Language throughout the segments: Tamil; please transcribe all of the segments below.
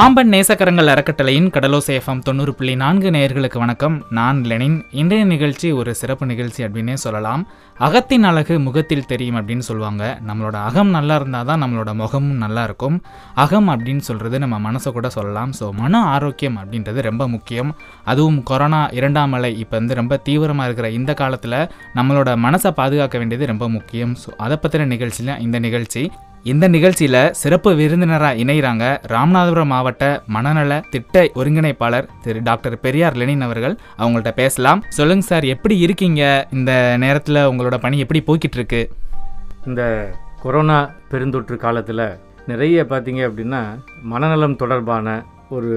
பாம்பன் நேசக்கரங்கள் அறக்கட்டளையின் கடலோசை எஃப்எம் தொண்ணூறு புள்ளி நான்கு நேயர்களுக்கு வணக்கம். நான் லெனின். இன்றைய நிகழ்ச்சி ஒரு சிறப்பு நிகழ்ச்சி அப்படின்னே சொல்லலாம். அகத்தின் அழகு முகத்தில் தெரியும் அப்படின்னு சொல்லுவாங்க. நம்மளோட அகம் நல்லா இருந்தால் தான் நம்மளோட முகமும் நல்லா இருக்கும். அகம் அப்படின்னு சொல்கிறது நம்ம மனசை கூட சொல்லலாம். ஸோ மன ஆரோக்கியம் அப்படின்றது ரொம்ப முக்கியம். அதுவும் கொரோனா இரண்டாம் அலை இப்போ வந்து ரொம்ப தீவிரமாக இருக்கிற இந்த காலத்தில் நம்மளோட மனசை பாதுகாக்க வேண்டியது ரொம்ப முக்கியம். ஸோ அதை பற்றின நிகழ்ச்சியில் இந்த நிகழ்ச்சி இந்த நிகழ்ச்சியில் சிறப்பு விருந்தினராக இணைகிறாங்க ராமநாதபுரம் மாவட்ட மனநல திட்ட ஒருங்கிணைப்பாளர் திரு டாக்டர் பெரியார் லெனின் அவர்கள். அவங்கள்ட்ட பேசலாம். சொல்லுங்க சார் எப்படி இருக்கீங்க? இந்த நேரத்தில் உங்களோட பணி எப்படி போய்கிட்டு இருக்கு இந்த கொரோனா பெருந்தொற்று காலத்தில் நிறைய பார்த்தீங்க அப்படின்னா மனநலம் தொடர்பான ஒரு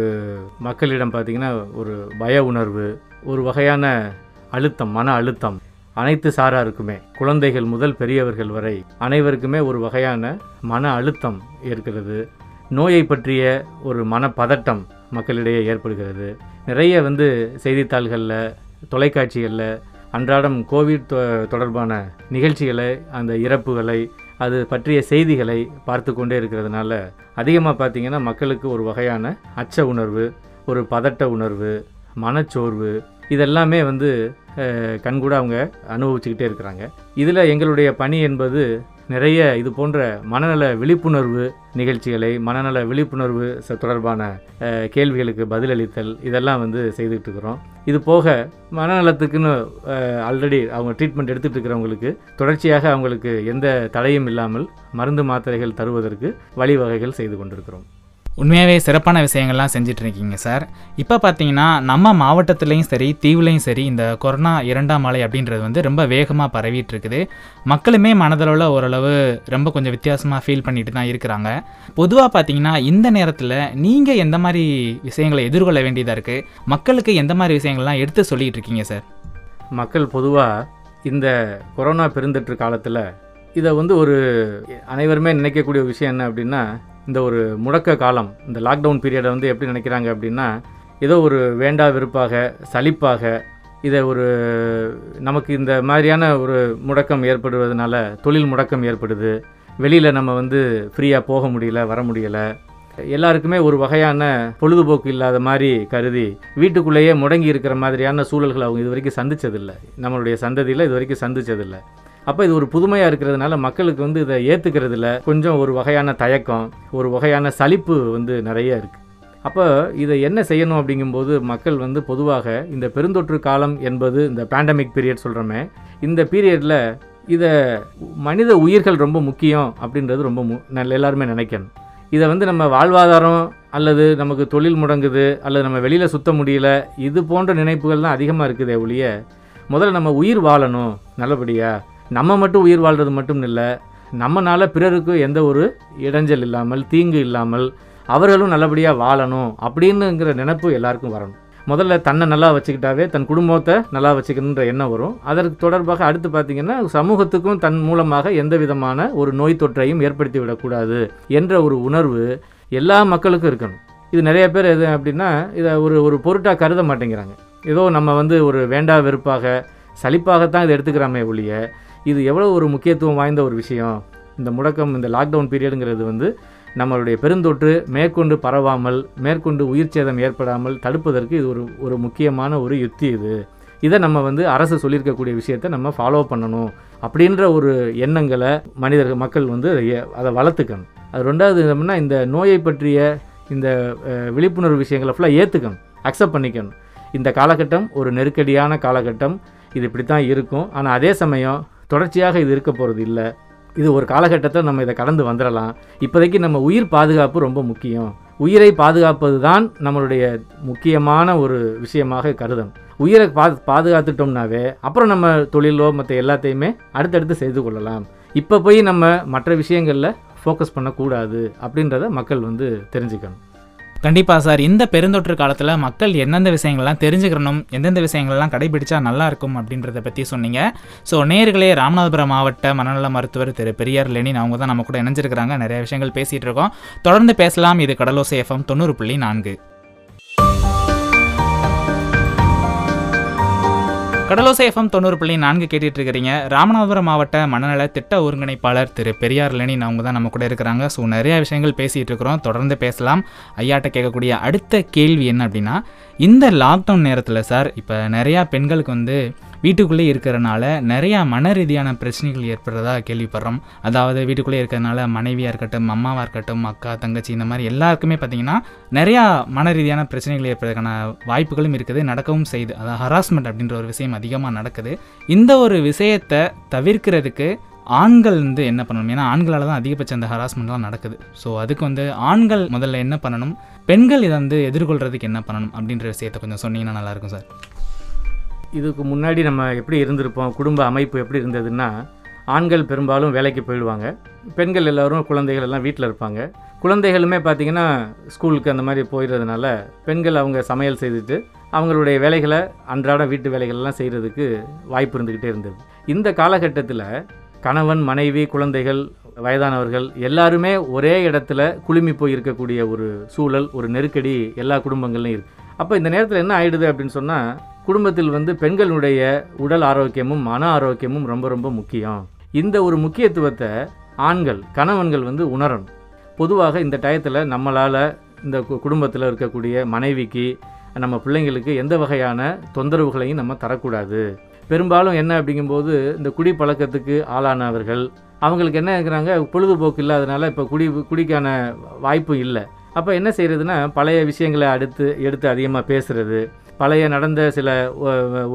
மக்களிடம் பார்த்தீங்கன்னா ஒரு பய உணர்வு ஒரு வகையான அழுத்தம் மன அழுத்தம் அனைத்து சாராருக்குமே குழந்தைகள் முதல் பெரியவர்கள் வரை அனைவருக்குமே ஒரு வகையான மன அழுத்தம் ஏற்கிறது. நோயை பற்றிய ஒரு மனப்பதட்டம் மக்களிடையே ஏற்படுகிறது. நிறைய வந்து செய்தித்தாள்களில் தொலைக்காட்சிகளில் அன்றாடம் கோவிட் தொ- தொடர்பான நிகழ்ச்சிகளை அந்த இறப்புகளை அது பற்றிய செய்திகளை பார்த்து கொண்டே இருக்கிறதுனால அதிகமாக பார்த்தீங்கன்னா மக்களுக்கு ஒரு வகையான அச்ச உணர்வு ஒரு பதட்ட உணர்வு மனச்சோர்வு இதெல்லாமே வந்து கண்கூட அவங்க அனுபவிச்சுக்கிட்டே இருக்கிறாங்க. இதில் எங்களுடைய பணி என்பது நிறைய இது போன்ற மனநல விழிப்புணர்வு நிகழ்ச்சிகளை மனநல விழிப்புணர்வு தொடர்பான கேள்விகளுக்கு பதிலளித்தல் இதெல்லாம் வந்து செய்துக்கிட்டு இருக்கிறோம். இது போக மனநலத்துக்குன்னு ஆல்ரெடி அவங்க ட்ரீட்மெண்ட் எடுத்துகிட்டு இருக்கிறவங்களுக்கு தொடர்ச்சியாக அவங்களுக்கு எந்த தடையும் இல்லாமல் மருந்து மாத்திரைகள் தருவதற்கு வழிவகைகள் செய்து கொண்டிருக்கிறோம். உண்மையாகவே சிறப்பான விஷயங்கள்லாம் செஞ்சிட்ருக்கீங்க சார். இப்போ பார்த்தீங்கன்னா நம்ம மாவட்டத்துலேயும் சரி தீவுலையும் சரி இந்த கொரோனா இரண்டாம் அலை அப்படின்றது வந்து ரொம்ப வேகமாக பரவிட்டு இருக்குது மக்களுமே மனதளவில் ஓரளவு ரொம்ப கொஞ்சம் வித்தியாசமாக ஃபீல் பண்ணிட்டு தான் இருக்கிறாங்க. பொதுவாக பார்த்தீங்கன்னா இந்த நேரத்தில் நீங்கள் எந்த மாதிரி விஷயங்களை எதிர்கொள்ள வேண்டியதாக இருக்குது மக்களுக்கு எந்த மாதிரி விஷயங்கள்லாம் எடுத்து சொல்லிகிட்டு இருக்கீங்க சார்? மக்கள் பொதுவாக இந்த கொரோனா பெருந்தொற்று காலத்தில் இதை வந்து ஒரு அனைவருமே நினைக்கக்கூடிய விஷயம் என்ன அப்படின்னா இந்த ஒரு முடக்க காலம் இந்த லாக்டவுன் பீரியடை வந்து எப்படி நினைக்கிறாங்க அப்படின்னா ஏதோ ஒரு வேண்டா விருப்பாக சலிப்பாக இதை ஒரு நமக்கு இந்த மாதிரியான ஒரு முடக்கம் ஏற்படுவதனால தொழில் முடக்கம் ஏற்படுது வெளியில் நம்ம வந்து ஃப்ரீயாக போக முடியல வர முடியலை எல்லாருக்குமே ஒரு வகையான பொழுதுபோக்கு இல்லாத மாதிரி கருதி வீட்டுக்குள்ளேயே முடங்கி இருக்கிற மாதிரியான சூழல்களை அவங்க இது வரைக்கும் சந்திச்சதில்லை. நம்மளுடைய சந்ததியில் இது வரைக்கும் சந்திச்சதில்லை. அப்போ இது ஒரு புதுமையாக இருக்கிறதுனால மக்களுக்கு வந்து இதை ஏற்றுக்கிறதுல கொஞ்சம் ஒரு வகையான தயக்கம் ஒரு வகையான சலிப்பு வந்து நிறைய இருக்குது அப்போ இதை என்ன செய்யணும் அப்படிங்கும்போது மக்கள் வந்து பொதுவாக இந்த பெருந்தொற்று காலம் என்பது இந்த பேண்டமிக் பீரியட் சொல்கிறோமே இந்த பீரியடில் இதை மனித உயிர்கள் ரொம்ப முக்கியம் அப்படின்றது ரொம்ப மு எல்லாருமே நினைக்கணும். இதை வந்து நம்ம வாழ்வாதாரம் அல்லது நமக்கு தொழில் முடங்குது அல்லது நம்ம வெளியில் சுத்த முடியல இது போன்ற நினைப்புகள் தான் அதிகமாக இருக்குதே ஒழிய முதல்ல நம்ம உயிர் வாழணும் நல்லபடியாக நம்ம மட்டும் உயிர் வாழ்கிறது மட்டும் இல்லை நம்மனால் பிறருக்கு எந்த ஒரு இடைஞ்சல் இல்லாமல் தீங்கு இல்லாமல் அவர்களும் நல்லபடியாக வாழணும் அப்படின்னுங்கிற நினப்பு எல்லாருக்கும் வரணும். முதல்ல தன்னை நல்லா வச்சுக்கிட்டாவே தன் குடும்பத்தை நல்லா வச்சுக்கணுன்ற எண்ணம் வரும். அதற்கு தொடர்பாக அடுத்து பார்த்தீங்கன்னா சமூகத்துக்கும் தன் மூலமாக எந்த விதமான ஒரு நோய் தொற்றையும் ஏற்படுத்தி விடக்கூடாது என்ற ஒரு உணர்வு எல்லா மக்களுக்கும் இருக்கணும். இது நிறைய பேர் எது அப்படின்னா இதை ஒரு ஒரு பொருட்டாக கருத மாட்டேங்கிறாங்க. ஏதோ நம்ம வந்து ஒரு வேண்டா வெறுப்பாக சலிப்பாகத்தான் இதை எடுத்துக்கிறாமே ஒழிய இது எவ்வளோ ஒரு முக்கியத்துவம் வாய்ந்த ஒரு விஷயம். இந்த முடக்கம் இந்த லாக்டவுன் பீரியடுங்கிறது வந்து நம்மளுடைய பெருந்தொற்று மேற்கொண்டு பரவாமல் மேற்கொண்டு உயிர் சேதம் ஏற்படாமல் தடுப்பதற்கு இது ஒரு ஒரு முக்கியமான ஒரு யுக்தி இது. இதை நம்ம வந்து அரசு சொல்லியிருக்கக்கூடிய விஷயத்தை நம்ம ஃபாலோ பண்ணணும் அப்படின்ற ஒரு எண்ணங்களை மனிதர்கள் மக்கள் வந்து அதை அதை வளர்த்துக்கணும். அது ரெண்டாவது என்னன்னா இந்த நோயை பற்றிய இந்த விழிப்புணர்வு விஷயங்களை ஃபுல்லாக ஏற்றுக்கணும் அக்செப்ட் பண்ணிக்கணும். இந்த காலகட்டம் ஒரு நெருக்கடியான காலகட்டம். இது இப்படி தான் இருக்கும். ஆனால் அதே சமயம் தொடர்ச்சியாக இது இருக்க போகிறது இல்லை. இது ஒரு காலகட்டத்தை நம்ம இதை கடந்து வந்துடலாம் இப்போதைக்கு நம்ம உயிர் பாதுகாப்பு ரொம்ப முக்கியம். உயிரை பாதுகாப்பது தான் நம்மளுடைய முக்கியமான ஒரு விஷயமாக கருதணும் உயிரை பா பாதுகாத்துட்டோம்னாவே அப்புறம் நம்ம தொழிலோ மற்ற எல்லாத்தையுமே அடுத்தடுத்து செய்து கொள்ளலாம். இப்போ போய் நம்ம மற்ற விஷயங்களில் ஃபோக்கஸ் பண்ணக்கூடாது அப்படின்றத மக்கள் வந்து தெரிஞ்சுக்கணும். கண்டிப்பாக சார். இந்த பெருந்தொற்று காலத்தில் மக்கள் எந்தெந்த விஷயங்கள்லாம் தெரிஞ்சுக்கணும் எந்தெந்த விஷயங்கள்லாம் கடைபிடிச்சா நல்லா இருக்கும் அப்படின்றத பற்றி சொன்னீங்க. ஸோ நேர்களே ராமநாதபுரம் மாவட்ட மனநல மருத்துவர் திரு பெரியார் லெனின் அவங்க தான் நம்ம கூட இணைஞ்சிருக்கிறாங்க. நிறைய விஷயங்கள் பேசிகிட்டு இருக்கோம். தொடர்ந்து பேசலாம். இது கடலோசை எஃப்எம் தொண்ணூறு புள்ளி நான்கு. கடலோசை எஃப்எம் தொண்ணூறு புள்ளி நான்கு கேட்டுட்டு இருக்கிறீங்க ராமநாதபுரம் மாவட்ட மனநல திட்ட ஒருங்கிணைப்பாளர் திரு பெரியார் லெனின் அவங்க தான் நம்ம கூட இருக்கிறாங்க. ஸோ நிறைய விஷயங்கள் பேசிகிட்டு இருக்கிறோம் தொடர்ந்து பேசலாம். ஐயாட்ட கேட்கக்கூடிய அடுத்த கேள்வி என்ன அப்படின்னா இந்த லாக்டவுன் நேரத்தில் சார் இப்போ நிறையா பெண்களுக்கு வந்து வீட்டுக்குள்ளே இருக்கிறனால நிறையா மன ரீதியான பிரச்சனைகள் ஏற்படுறதா கேள்விப்படுறோம். அதாவது வீட்டுக்குள்ளே இருக்கிறதுனால மனைவியாக இருக்கட்டும் அம்மாவாக இருக்கட்டும் அக்கா தங்கச்சி இந்த மாதிரி எல்லாருக்குமே பார்த்தீங்கன்னா நிறையா மன ரீதியான பிரச்சனைகள் ஏற்படுறதுக்கான வாய்ப்புகளும் இருக்குது. நடக்கவும் செய்யுது அதாவது ஹராஸ்மெண்ட் அப்படின்ற ஒரு விஷயம் அதிகமாக நடக்குது. இந்த ஒரு விஷயத்தை தவிர்க்கிறதுக்கு ஆண்கள் வந்து என்ன பண்ணணும்? ஏன்னா ஆண்களால் தான் அதிகபட்சம் அந்த ஹராஸ்மெண்ட்லாம் நடக்குது. ஸோ அதுக்கு வந்து ஆண்கள் முதல்ல என்ன பண்ணணும்? பெண்கள் இதை வந்து எதிர்கொள்கிறதுக்கு என்ன பண்ணணும்? அப்படின்ற விஷயத்தை கொஞ்சம் சொன்னீங்கன்னா நல்லாயிருக்கும் சார். இதுக்கு முன்னாடி நம்ம எப்படி இருந்திருப்போம்? குடும்ப அமைப்பு எப்படி இருந்ததுன்னா ஆண்கள் பெரும்பாலும் வேலைக்கு போயிடுவாங்க. பெண்கள் எல்லாரும் குழந்தைகள் எல்லாம் வீட்டில் இருப்பாங்க. குழந்தைகளுமே பார்த்திங்கன்னா ஸ்கூலுக்கு அந்த மாதிரி போயிடுறதுனால பெண்கள் அவங்க சமையல் செய்துட்டு அவங்களுடைய வேலைகளை அன்றாட வீட்டு வேலைகள்லாம் செய்கிறதுக்கு வாய்ப்பு இருந்துக்கிட்டே இருந்தது. இந்த காலகட்டத்தில் கணவன் மனைவி குழந்தைகள் வயதானவர்கள் எல்லாருமே ஒரே இடத்துல குழுமி போய் இருக்கக்கூடிய ஒரு சூழல் ஒரு நெருக்கடி எல்லா குடும்பங்கள்லையும் இருக்குது அப்போ இந்த நேரத்தில் என்ன ஆயிடுது அப்படின்னு சொன்னால் குடும்பத்தில் வந்து பெண்களுடைய உடல் ஆரோக்கியமும் மன ஆரோக்கியமும் ரொம்ப ரொம்ப முக்கியம். இந்த ஒரு முக்கியத்துவத்தை ஆண்கள் கணவன்கள் வந்து உணரணும். பொதுவாக இந்த டயத்தில் நம்மளால் இந்த குடும்பத்தில் இருக்கக்கூடிய மனைவிக்கு நம்ம பிள்ளைங்களுக்கு எந்த வகையான தொந்தரவுகளையும் நம்ம தரக்கூடாது. பெரும்பாலும் என்ன அப்படிங்கும்போது இந்த குடி பழக்கத்துக்கு ஆளானவர்கள். அவங்களுக்கு என்ன இருக்கிறாங்க? பொழுதுபோக்கு இல்லாதனால இப்போ குடி குடிக்கான வாய்ப்பு இல்லை. அப்போ என்ன செய்கிறதுனா பழைய விஷயங்களை அடுத்து எடுத்து அதிகமாக பேசுகிறது பழைய நடந்த சில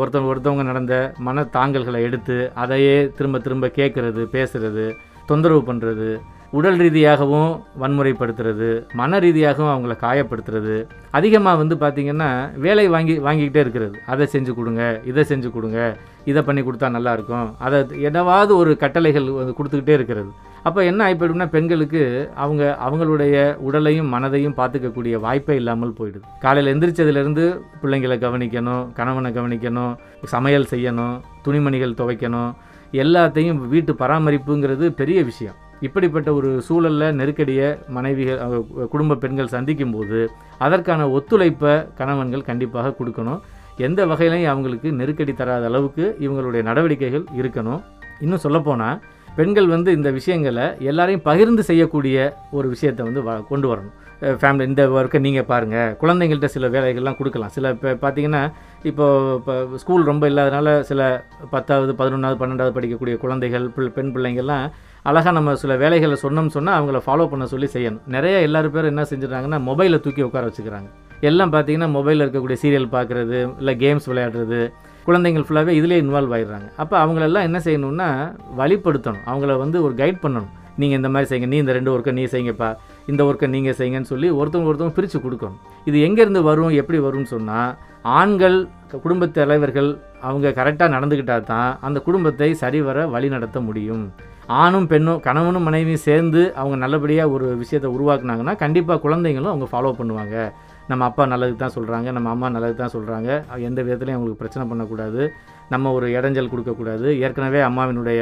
ஒருத்தவங்க ஒருத்தவங்க நடந்த மன தாங்கல்களை எடுத்து அதையே திரும்ப திரும்ப கேட்குறது பேசுறது தொந்தரவு பண்ணுறது உடல் ரீதியாகவும் வன்முறைப்படுத்துறது மன ரீதியாகவும் அவங்கள காயப்படுத்துறது அதிகமாக வந்து பார்த்திங்கன்னா வேலை வாங்கி வாங்கிக்கிட்டே இருக்கிறது. அதை செஞ்சு கொடுங்க இதை செஞ்சு கொடுங்க இதை பண்ணி கொடுத்தா நல்லாயிருக்கும் அதை என்னவாவது ஒரு கட்டளைகள் வந்து கொடுத்துக்கிட்டே இருக்கிறது. அப்போ என்ன ஆகிப்படும்னா பெண்களுக்கு அவங்க அவங்களுடைய உடலையும் மனதையும் பார்த்துக்கக்கூடிய வாய்ப்பே இல்லாமல் போயிடுது. காலையில் எந்திரிச்சதுலேருந்து பிள்ளைங்களை கவனிக்கணும் கணவனை கவனிக்கணும் சமையல் செய்யணும் துணிமணிகள் துவைக்கணும் எல்லாத்தையும் வீட்டு பராமரிப்புங்கிறது பெரிய விஷயம். இப்படிப்பட்ட ஒரு சூழலில் நெருக்கடியை மனைவிகள் குடும்ப பெண்கள் சந்திக்கும் போது அதற்கான ஒத்துழைப்பை கணவன்கள் கண்டிப்பாக கொடுக்கணும். எந்த வகையிலையும் அவங்களுக்கு நெருக்கடி தராத அளவுக்கு இவங்களுடைய நடவடிக்கைகள் இருக்கணும். இன்னும் சொல்லப்போனால் பெண்கள் வந்து இந்த விஷயங்களை எல்லாரையும் பகிர்ந்து செய்யக்கூடிய ஒரு விஷயத்தை வந்து வ- கொண்டு வரணும். ஃபேமிலி இந்த ஒர்க்கை நீங்கள் பாருங்கள் குழந்தைங்கள்ட்ட சில வேலைகள்லாம் கொடுக்கலாம். சில இப்போ பார்த்தீங்கன்னா இப்போ இப்போ ஸ்கூல் ரொம்ப இல்லாதனால சில பத்தாவது பதினொன்றாவது பன்னெண்டாவது படிக்கக்கூடிய குழந்தைகள் பிள் பெண் பிள்ளைங்கள்லாம் அழகாக நம்ம சில வேலைகளை சொன்னோம்னு சொன்னால் அவங்கள ஃபாலோ பண்ண சொல்லி செய்யணும். நிறைய எல்லாரும் பேரும் என்ன செஞ்சுறாங்கன்னா மொபைலை தூக்கி உட்கார வச்சுக்கிறாங்க. எல்லாம் பார்த்தீங்கன்னா மொபைலில் இருக்கக்கூடிய சீரியல் பார்க்குறது இல்லை கேம்ஸ் விளையாடுறது குழந்தைங்கள் ஃபுல்லாகவே இதிலே இன்வால்வ் ஆயிடுறாங்க. அப்போ அவங்களெல்லாம் என்ன செய்யணும்னா வழிப்படுத்தணும். அவங்கள வந்து ஒரு கைட் பண்ணணும். நீங்கள் இந்த மாதிரி செய்யுங்க நீ இந்த ரெண்டு ஒர்க்கை நீ செய்யுங்கப்பா இந்த ஒர்க்கை நீங்கள் செய்யுங்கன்னு சொல்லி ஒருத்தவங்க ஒருத்தவங்க பிரித்து கொடுக்கணும். இது எங்கேருந்து வரும் எப்படி வரும்னு சொன்னால் ஆண்கள் குடும்பத் தலைவர்கள் அவங்க கரெக்டாக நடந்துக்கிட்டால் தான் அந்த குடும்பத்தை சரிவர வழி நடத்த முடியும். ஆணும் பெண்ணும் கணவனும் மனைவியும் சேர்ந்து அவங்க நல்லபடியாக ஒரு விஷயத்தை உருவாக்குனாங்கன்னா கண்டிப்பாக குழந்தைங்களும் அவங்க ஃபாலோ பண்ணுவாங்க. நம்ம அப்பா நல்லதுக்கு தான் சொல்கிறாங்க நம்ம அம்மா நல்லதுக்கு தான் சொல்கிறாங்க எந்த விதத்துலையும் அவங்களுக்கு பிரச்சனை பண்ணக்கூடாது. நம்ம ஒரு இடைஞ்சல் கொடுக்கக்கூடாது. ஏற்கனவே அம்மாவினுடைய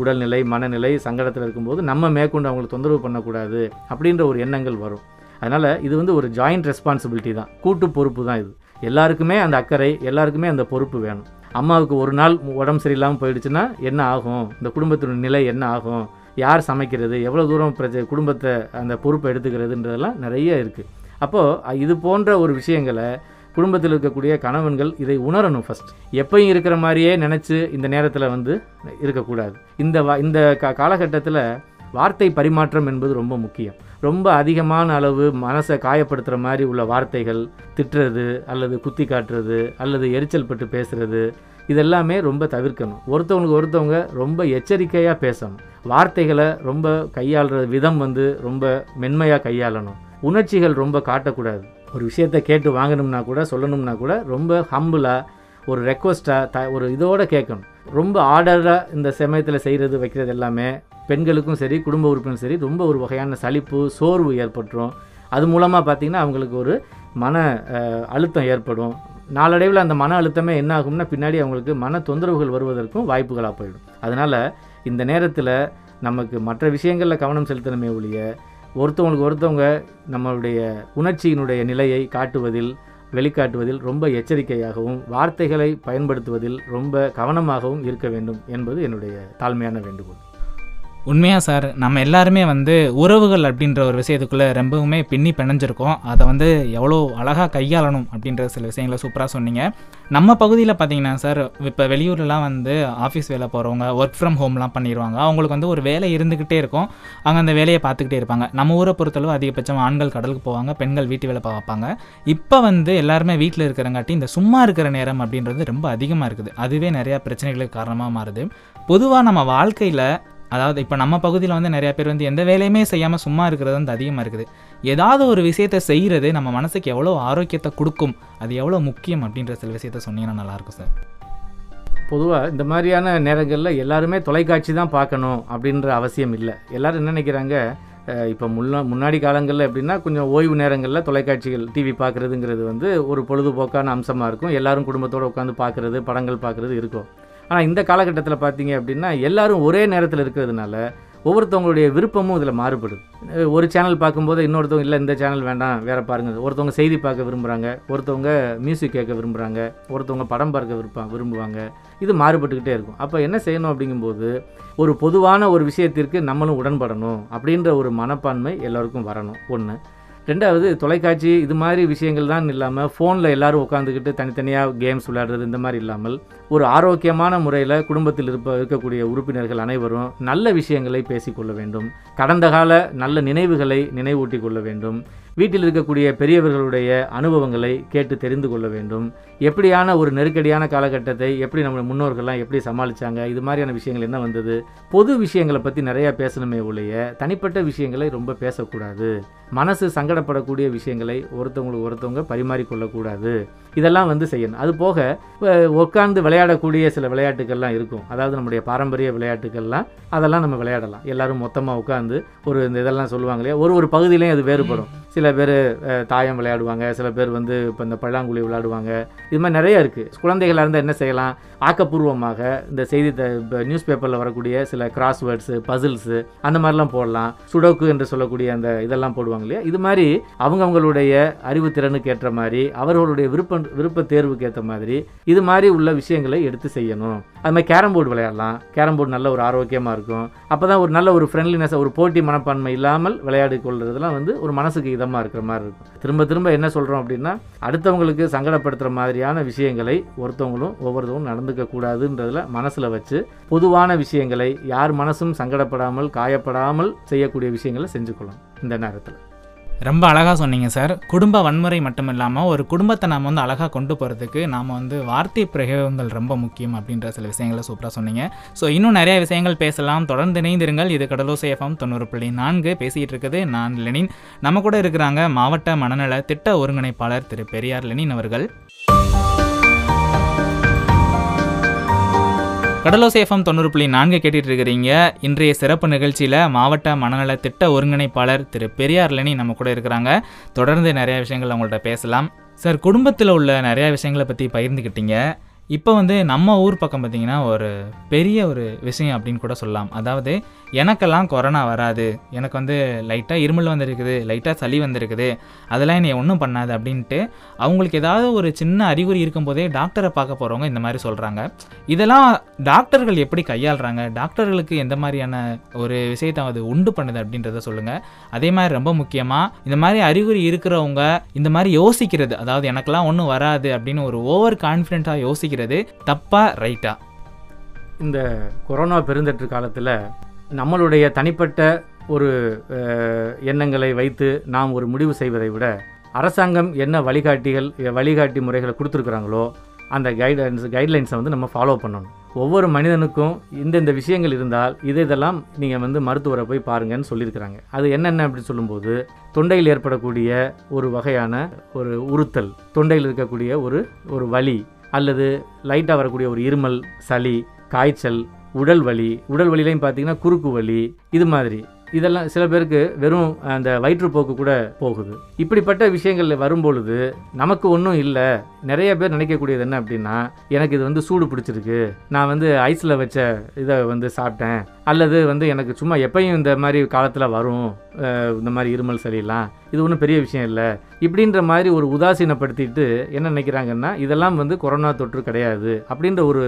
உடல்நிலை மனநிலை சங்கடத்தில் இருக்கும்போது நம்ம மேற்கொண்டு அவங்களுக்கு தொந்தரவு பண்ணக்கூடாது அப்படின்ற ஒரு எண்ணங்கள் வரும். அதனால் இது வந்து ஒரு ஜாயிண்ட் ரெஸ்பான்சிபிலிட்டி தான். கூட்டு பொறுப்பு தான் இது. எல்லாருக்குமே அந்த அக்கறை எல்லாருக்குமே அந்த பொறுப்பு வேணும். அம்மாவுக்கு ஒரு நாள் உடம்பு சரியில்லாமல் போயிடுச்சுன்னா என்ன ஆகும்? இந்த குடும்பத்தினுடைய நிலை என்ன ஆகும்? யார் சமைக்கிறது? எவ்வளோ தூரம் பிரச்ச குடும்பத்தை அந்த பொறுப்பை எடுத்துக்கிறதுன்றதெல்லாம் நிறைய இருக்குது அப்போது இது போன்ற ஒரு விஷயங்களை குடும்பத்தில் இருக்கக்கூடிய கணவன்கள் இதை உணரணும் ஃபஸ்ட் எப்பயும் இருக்கிற மாதிரியே நினச்சி இந்த நேரத்தில் வந்து இருக்கக்கூடாது. இந்த வா இந்த கா காலகட்டத்தில் வார்த்தை பரிமாற்றம் என்பது ரொம்ப முக்கியம். ரொம்ப அதிகமான அளவு மனசை காயப்படுத்துகிற மாதிரி உள்ள வார்த்தைகள் திட்டுறது அல்லது குத்தி காட்டுறது அல்லது எரிச்சல் பட்டு பேசுறது இதெல்லாமே ரொம்ப தவிர்க்கணும். ஒருத்தவங்களுக்கு ஒருத்தவங்க ரொம்ப எச்சரிக்கையாக பேசணும். வார்த்தைகளை ரொம்ப கையாளுற விதம் வந்து ரொம்ப மென்மையாக கையாளணும். உணர்ச்சிகள் ரொம்ப காட்டக்கூடாது. ஒரு விஷயத்தை கேட்டு வாங்கணும்னா கூட சொல்லணும்னா கூட ரொம்ப ஹம்பிளாக ஒரு ரெக்வஸ்ட்டாக த ஒரு இதோட கேட்கணும். ரொம்ப ஆர்டராக இந்த சமயத்தில் செய்கிறது வைக்கிறது எல்லாமே பெண்களுக்கும் சரி குடும்ப உறுப்பினரும் சரி ரொம்ப ஒரு வகையான சலிப்பு சோர்வு ஏற்பட்டுரும். அது மூலமாக பார்த்திங்கன்னா அவங்களுக்கு ஒரு மன அழுத்தம் ஏற்படும். நாளடைவில் அந்த மன அழுத்தமே என்ன ஆகும்னா பின்னாடி அவங்களுக்கு மன தொந்தரவுகள் வருவதற்கும் வாய்ப்புகளாக போயிடும். அதனால் இந்த நேரத்தில் நமக்கு மற்ற விஷயங்களில் கவனம் செலுத்தணுமே ஒழிய ஒருத்தவங்களுக்கு ஒருத்தவங்க நம்மளுடைய உணர்ச்சியினுடைய நிலையை காட்டுவதில் வெளிக்காட்டுவதில் ரொம்ப எச்சரிக்கையாகவும் வார்த்தைகளை பயன்படுத்துவதில் ரொம்ப கவனமாகவும் இருக்க வேண்டும் என்பது என்னுடைய தாழ்மையான வேண்டுகோள். உண்மையாக சார் நம்ம எல்லாருமே வந்து உறவுகள் அப்படின்ற ஒரு விஷயத்துக்குள்ளே ரொம்பவுமே பின்னி பிணைஞ்சிருக்கோம். அதை வந்து எவ்வளோ அழகாக கையாளணும் அப்படின்ற சில விஷயங்களை சூப்பராக சொன்னீங்க. நம்ம பகுதியில் பார்த்தீங்கன்னா சார் இப்போ வெளியூர்லாம் வந்து ஆஃபீஸ் வேலை போகிறவங்க ஒர்க் ஃப்ரம் ஹோம்லாம் பண்ணிடுவாங்க அவங்களுக்கு வந்து ஒரு வேலை இருந்துக்கிட்டே இருக்கும். அவங்க அந்த வேலையை பார்த்துக்கிட்டே இருப்பாங்க. நம்ம ஊரை பொறுத்தளவு அதிகபட்சம் ஆண்கள் கடலுக்கு போவாங்க பெண்கள் வீட்டு வேலை பார்ப்பாங்க இப்போ வந்து எல்லாருமே வீட்டில் இருக்கிறங்காட்டி இந்த சும்மா இருக்கிற நேரம் அப்படின்றது ரொம்ப அதிகமாக இருக்குது. அதுவே நிறையா பிரச்சனைகளுக்கு காரணமாக மாறுது. பொதுவாக நம்ம வாழ்க்கையில் அதாவது இப்போ நம்ம பகுதியில் வந்து நிறையா பேர் வந்து எந்த வேலையுமே செய்யாமல் சும்மா இருக்கிறது வந்து அதிகமாக இருக்குது. ஏதாவது ஒரு விஷயத்தை செய்கிறது நம்ம மனசுக்கு எவ்வளோ ஆரோக்கியத்தை கொடுக்கும் அது எவ்வளோ முக்கியம் அப்படின்ற சில விஷயத்த சொன்னீங்கன்னா நல்லாயிருக்கும் சார். பொதுவாக இந்த மாதிரியான நேரங்களில் எல்லாருமே தொலைக்காட்சி தான் பார்க்கணும் அப்படின்ற அவசியம் இல்லை. எல்லோரும் என்ன நினைக்கிறாங்க இப்போ முன்னா முன்னாடி காலங்களில் எப்படின்னா கொஞ்சம் ஓய்வு நேரங்களில் தொலைக்காட்சிகள் டிவி பார்க்குறதுங்கிறது வந்து ஒரு பொழுதுபோக்கான அம்சமாக இருக்கும். எல்லாரும் குடும்பத்தோடு உட்காந்து பார்க்குறது படங்கள் பார்க்குறது இருக்கும். ஆனால் இந்த காலகட்டத்தில் பார்த்தீங்க அப்படின்னா எல்லாரும் ஒரே நேரத்தில் இருக்கிறதுனால ஒவ்வொருத்தவங்களுடைய விருப்பமும் இதில் மாறுபடுது. ஒரு சேனல் பார்க்கும்போது இன்னொருத்தவங்க இல்லை இந்த சேனல் வேண்டாம் வேறு பாருங்கள் ஒருத்தவங்க செய்தி பார்க்க விரும்புகிறாங்க ஒருத்தவங்க மியூசிக் கேட்க விரும்புகிறாங்க ஒருத்தவங்க படம் பார்க்க விருப்ப விரும்புவாங்க. இது மாறுபட்டுக்கிட்டே இருக்கும். அப்போ என்ன செய்யணும் அப்படிங்கும்போது ஒரு பொதுவான ஒரு விஷயத்திற்கு நம்மளும் உடன்படணும் அப்படின்ற ஒரு மனப்பான்மை எல்லாருக்கும் வரணும். ஒன்று ரெண்டாவது தொலைக்காட்சி இது மாதிரி விஷயங்கள் தான் இல்லாமல் ஃபோனில் எல்லாரும் உட்காந்துக்கிட்டு தனித்தனியாக கேம்ஸ் விளையாடுறது இந்த மாதிரி இல்லாமல் ஒரு ஆரோக்கியமான முறையில் குடும்பத்தில் இருப்ப இருக்கக்கூடிய உறுப்பினர்கள் அனைவரும் நல்ல விஷயங்களை பேசிக்கொள்ள வேண்டும். கடந்த கால நல்ல நினைவுகளை நினைவூட்டி கொள்ள வேண்டும். வீட்டில் இருக்கக்கூடிய பெரியவர்களுடைய அனுபவங்களை கேட்டு தெரிந்து கொள்ள வேண்டும். எப்படியான ஒரு நெருக்கடியான காலகட்டத்தை எப்படி நம்ம முன்னோர்கள்லாம் எப்படி சமாளித்தாங்க இது மாதிரியான விஷயங்கள் என்ன வந்தது? பொது விஷயங்களை பற்றி நிறையா பேசணுமே ஒழிய தனிப்பட்ட விஷயங்களை ரொம்ப பேசக்கூடாது. மனசு சங்கடப்படக்கூடிய விஷயங்களை ஒருத்தவங்களுக்கு ஒருத்தவங்க பரிமாறிக்கொள்ளக்கூடாது. இதெல்லாம் வந்து செய்யணும். அது போக உட்கார்ந்து விளையாடக்கூடிய சில விளையாட்டுகள்லாம் இருக்கும். அதாவது நம்முடைய பாரம்பரிய விளையாட்டுகள்லாம் அதெல்லாம் நம்ம விளையாடலாம். எல்லாரும் மொத்தமாக உட்காந்து ஒரு இந்த இதெல்லாம் சொல்லுவாங்க இல்லையா? ஒரு ஒரு பகுதியிலையும் அது வேறுபடும். சில பேர் தாயம் விளையாடுவாங்க சில பேர் வந்து இப்போ இந்த பல்லாங்குழி விளையாடுவாங்க. இது மாதிரி நிறைய இருக்குது குழந்தைகளாக இருந்தால் என்ன செய்யலாம்? ஆக்கப்பூர்வமாக இந்த செய்தி நியூஸ் பேப்பரில் வரக்கூடிய சில கிராஸ்வேர்ட்ஸு பசில்ஸு அந்த மாதிரிலாம் போடலாம். சுடோக்கு என்று சொல்லக்கூடிய அந்த இதெல்லாம் போடுவாங்க இல்லையா? இது மாதிரி அவங்கவங்களுடைய அறிவுத்திறனுக்கு ஏற்ற மாதிரி அவர்களுடைய விருப்ப விருப்ப தேர்வுக்கு ஏற்ற மாதிரி இது மாதிரி உள்ள விஷயங்களை எடுத்து செய்யணும். அது மாதிரி கேரம் போர்டு விளையாடலாம். கேரம் போர்டு நல்ல ஒரு ஆரோக்கியமாக இருக்கும். அப்போ தான் ஒரு நல்ல ஒரு ஃப்ரெண்ட்லினஸ் ஒரு போட்டி மனப்பான்மை இல்லாமல் விளையாடி கொள்றதுலாம் வந்து ஒரு மனசுக்கு விதமாக இருக்கிற மாதிரி இருக்கும். திரும்ப திரும்ப என்ன சொல்கிறோம் அப்படின்னா அடுத்தவங்களுக்கு சங்கடப்படுத்துகிற மாதிரியான விஷயங்களை ஒருத்தவங்களும் ஒவ்வொருத்தவங்களும் நடந்துக்க கூடாதுன்றதில் மனசில் வச்சு பொதுவான விஷயங்களை யார் மனசும் சங்கடப்படாமல் காயப்படாமல் செய்யக்கூடிய விஷயங்களை செஞ்சுக்கொள்ளும் இந்த நேரத்தில். ரொம்ப அழகாக சொன்னீங்க சார். குடும்ப வன்முறை மட்டும் இல்லாமல் ஒரு குடும்பத்தை நாம் வந்து அழகாக கொண்டு போகிறதுக்கு நாம் வந்து வார்த்தை பிரயோகங்கள் ரொம்ப முக்கியம் அப்படின்ற சில விஷயங்களை சூப்பராக சொன்னீங்க. ஸோ இன்னும் நிறைய விஷயங்கள் பேசலாம். தொடர்ந்து இணைந்திருங்கள். இது கடலோசை எஃப்எம் தொண்ணூறு புள்ளி நான்கு. பேசிகிட்டு இருக்குது நான் லெனின். நம்ம கூட இருக்கிறாங்க மாவட்ட மனநல திட்ட ஒருங்கிணைப்பாளர் திரு பெரியார் லெனின் அவர்கள். கடலோசை எஃப்எம் தொண்ணூறு புள்ளி நான்கு கேட்டுட்டு இருக்கிறீங்க இன்றைய சிறப்பு நிகழ்ச்சியில் மாவட்ட மனநல திட்ட ஒருங்கிணைப்பாளர் திரு பெரியார் லெனி நம்ம கூட இருக்கிறாங்க. தொடர்ந்து நிறைய விஷயங்கள் அவங்கள்ட்ட பேசலாம். சார் குடும்பத்தில் உள்ள நிறைய விஷயங்களை பற்றி பகிர்ந்துக்கிட்டீங்க இப்போ வந்து நம்ம ஊர் பக்கம் பார்த்திங்கன்னா ஒரு பெரிய ஒரு விஷயம் அப்படின்னு கூட சொல்லலாம். அதாவது எனக்கெல்லாம் கொரோனா வராது. எனக்கு வந்து லைட்டாக இருமல் வந்திருக்குது லைட்டாக சளி வந்திருக்குது. அதெல்லாம் என்னை ஒன்றும் பண்ணாது அப்படின்ட்டு அவங்களுக்கு ஏதாவது ஒரு சின்ன அறிகுறி இருக்கும்போதே டாக்டரை பார்க்க போகிறவங்க இந்த மாதிரி சொல்கிறாங்க இதெல்லாம் டாக்டர்கள் எப்படி கையாளுறாங்க? டாக்டர்களுக்கு எந்த மாதிரியான ஒரு விஷயத்தை அது உண்டு பண்ணுது அப்படின்றத சொல்லுங்கள் அதே மாதிரி ரொம்ப முக்கியமாக இந்த மாதிரி அறிகுறி இருக்கிறவங்க இந்த மாதிரி யோசிக்கிறது. அதாவது எனக்கெல்லாம் ஒன்றும் வராது அப்படின்னு ஒரு ஓவர் கான்ஃபிடென்ட்டாக யோசிக்கிறது தப்பா ரைட்டா இந்த கொரோனா பெருந்தொற்று காலத்தில் நம்மளுடைய தனிப்பட்ட ஒரு எண்ணங்களை வைத்து நாம் ஒரு முடிவு செய்வதை விட அரசாங்கம் என்ன வழிகாட்டிகள் வழிகாட்டி முறைகளை கொடுத்துருக்குறாங்களோ அந்த கைடன்ஸ் கைட்லைன்ஸை வந்து நம்ம ஃபாலோ பண்ணணும். ஒவ்வொரு மனிதனுக்கும் இந்தந்த விஷயங்கள் இருந்தால் இது இதெல்லாம் நீங்கள் வந்து மருத்துவரை போய் பாருங்கன்னு சொல்லியிருக்கிறாங்க. அது என்னென்ன அப்படின்னு சொல்லும்போது தொண்டையில் ஏற்படக்கூடிய ஒரு வகையான ஒரு உறுத்தல் தொண்டையில் இருக்கக்கூடிய ஒரு ஒரு வலி அல்லது லைட்டாக வரக்கூடிய ஒரு இருமல் சளி காய்ச்சல் உடல் வலி உடல் வலியிலையும் பார்த்தீங்கன்னா குறுக்கு வலி இது மாதிரி. இதெல்லாம் சில பேருக்கு வெறும் அந்த வயிற்றுப்போக்கு கூட போகுது. இப்படிப்பட்ட விஷயங்கள் வரும்பொழுது நமக்கு ஒன்றும் இல்லை. நிறைய பேர் நினைக்கக்கூடியது என்ன அப்படின்னா எனக்கு இது வந்து சூடு பிடிச்சிருக்கு. நான் வந்து ஐஸில் வச்ச இதை வந்து சாப்பிட்டேன். அல்லது வந்து எனக்கு சும்மா எப்பயும் இந்த மாதிரி காலத்தில் வரும். இந்த மாதிரி இருமல் சளியெல்லாம். இது ஒன்றும் பெரிய விஷயம் இல்லை. இப்படின்ற மாதிரி ஒரு உதாசீனப்படுத்திட்டு என்ன நினைக்கிறாங்கன்னா இதெல்லாம் வந்து கொரோனா தொற்று கிடையாது அப்படின்ற ஒரு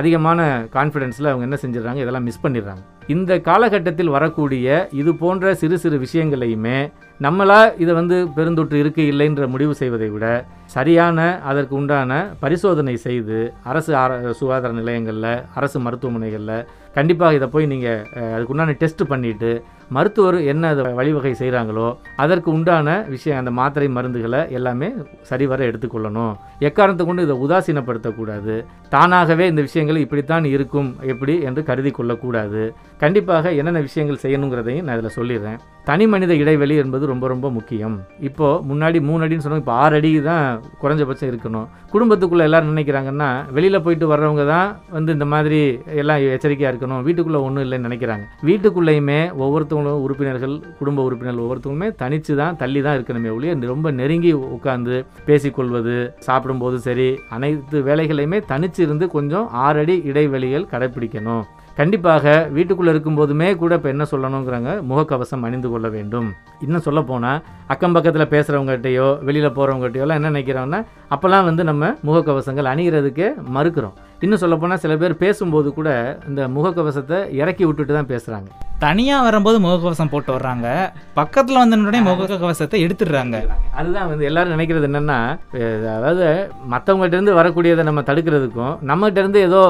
அதிகமான கான்ஃபிடென்ஸில் அவங்க என்ன செஞ்சிடறாங்க? இதெல்லாம் மிஸ் பண்ணிடுறாங்க. இந்த காலகட்டத்தில் வரக்கூடிய இது போன்ற சிறு சிறு விஷயங்களையுமே நம்மளா இதை வந்து பெருந்தொற்று இருக்கு இல்லைன்ற முடிவு செய்வதை விட சரியான அதற்கு உண்டான பரிசோதனை செய்து அரசு சுகாதார நிலையங்களில் அரசு மருத்துவமனைகளில் கண்டிப்பாக இதை போய் நீங்கள் அதுக்கு உண்டான டெஸ்ட் பண்ணிவிட்டு மருத்துவர் என்ன வழிவகை செய்கிறாங்களோ அதற்கு உண்டான விஷயம் அந்த மாத்திரை மருந்துகளை எல்லாமே சரிவர எடுத்துக்கொள்ளணும். எக்காரணத்தை கொண்டு இதை உதாசீனப்படுத்தக்கூடாது. தானாகவே இந்த விஷயங்கள் இப்படித்தான் இருக்கும் எப்படி என்று கருதி கொள்ளக்கூடாது. கண்டிப்பாக என்னென்ன விஷயங்கள் செய்யணுங்கிறதையும் நான் இதில் சொல்லிடுறேன். தனி மனித இடைவெளி என்பது ரொம்ப ரொம்ப முக்கியம். இப்போது முன்னாடி மூணு அடின்னு சொன்னாங்க இப்போ ஆறு அடி தான் குறைஞ்சபட்சம் இருக்கணும். குடும்பத்துக்குள்ளே எல்லோரும் நினைக்கிறாங்கன்னா வெளியில் போயிட்டு வர்றவங்க தான் வந்து இந்த மாதிரி எல்லாம் எச்சரிக்கையாக இருக்கணும். வீட்டுக்குள்ளே ஒன்றும் இல்லைன்னு நினைக்கிறாங்க. வீட்டுக்குள்ளேயுமே ஒவ்வொருத்தரும் ஒவ்வொருத்தவங்களும் உறுப்பினர்கள் குடும்ப உறுப்பினர்கள் ஒவ்வொருத்தவங்களுமே தனித்து தான் தள்ளி தான் இருக்கணுமே ஒழிய ரொம்ப நெருங்கி உட்காந்து பேசிக்கொள்வது சாப்பிடும்போது சரி அனைத்து வேலைகளையுமே தனிச்சு இருந்து கொஞ்சம் ஆறடி இடைவெளிகள் கடைப்பிடிக்கணும். கண்டிப்பாக வீட்டுக்குள்ளே இருக்கும்போதுமே கூட இப்போ என்ன சொல்லணுங்கிறாங்க முகக்கவசம் அணிந்து கொள்ள வேண்டும். இன்னும் சொல்ல போனால் அக்கம் பக்கத்தில் பேசுகிறவங்ககிட்டயோ வெளியில் போகிறவங்ககிட்டயோலாம் என்ன நினைக்கிறாங்கன்னா அப்போல்லாம் வந்து நம்ம முகக்கவசங்கள் அணிகிறதுக்கே மறுக்கிறோம். இன்னும் சொல்ல போனால் சில பேர் பேசும்போது கூட இந்த முகக்கவசத்தை இறக்கி விட்டுட்டு தான் பேசுகிறாங்க தனியாக வரும்போது முகக்கவசம் போட்டு வர்றாங்க. பக்கத்தில் வந்தனுடைய முகக்கவசத்தை எடுத்துடுறாங்க. அதுதான் வந்து எல்லாரும் நினைக்கிறது என்னன்னா அதாவது மற்றவங்ககிட்ட இருந்து வரக்கூடியதை நம்ம தடுக்கிறதுக்கும் நம்மகிட்ட இருந்து ஏதோ